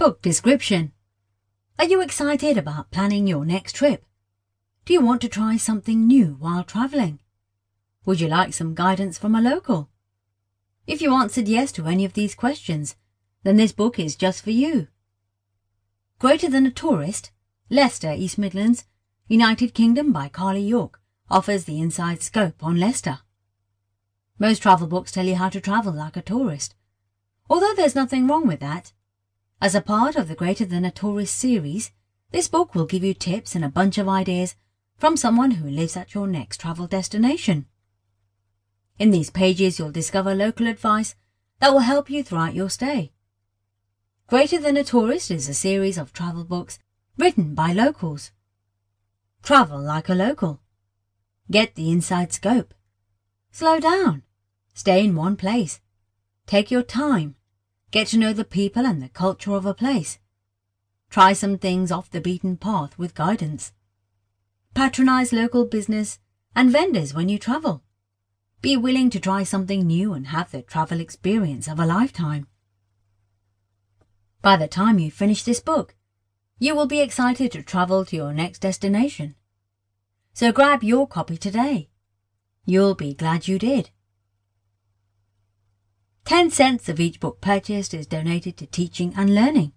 Book description. Are you excited about planning your next trip? Do you want to try something new while travelling? Would you like some guidance from a local? If you answered yes to any of these questions, then this book is just for you. Greater Than a Tourist, Leicester, East Midlands, United Kingdom by Carly York, offers the inside scope on Leicester. Most travel books tell you how to travel like a tourist, although there's nothing wrong with that. As a part of the Greater Than a Tourist series, this book will give you tips and a bunch of ideas from someone who lives at your next travel destination. In these pages, you'll discover local advice that will help you throughout your stay. Greater Than a Tourist is a series of travel books written by locals. Travel like a local. Get the inside scope. Slow down. Stay in one place. Take your time. Get to know the people and the culture of a place. Try some things off the beaten path with guidance. Patronize local business and vendors when you travel. Be willing to try something new and have the travel experience of a lifetime. By the time you finish this book, you will be excited to travel to your next destination. So grab your copy today. You'll be glad you did. 10 cents of each book purchased is donated to teaching and learning.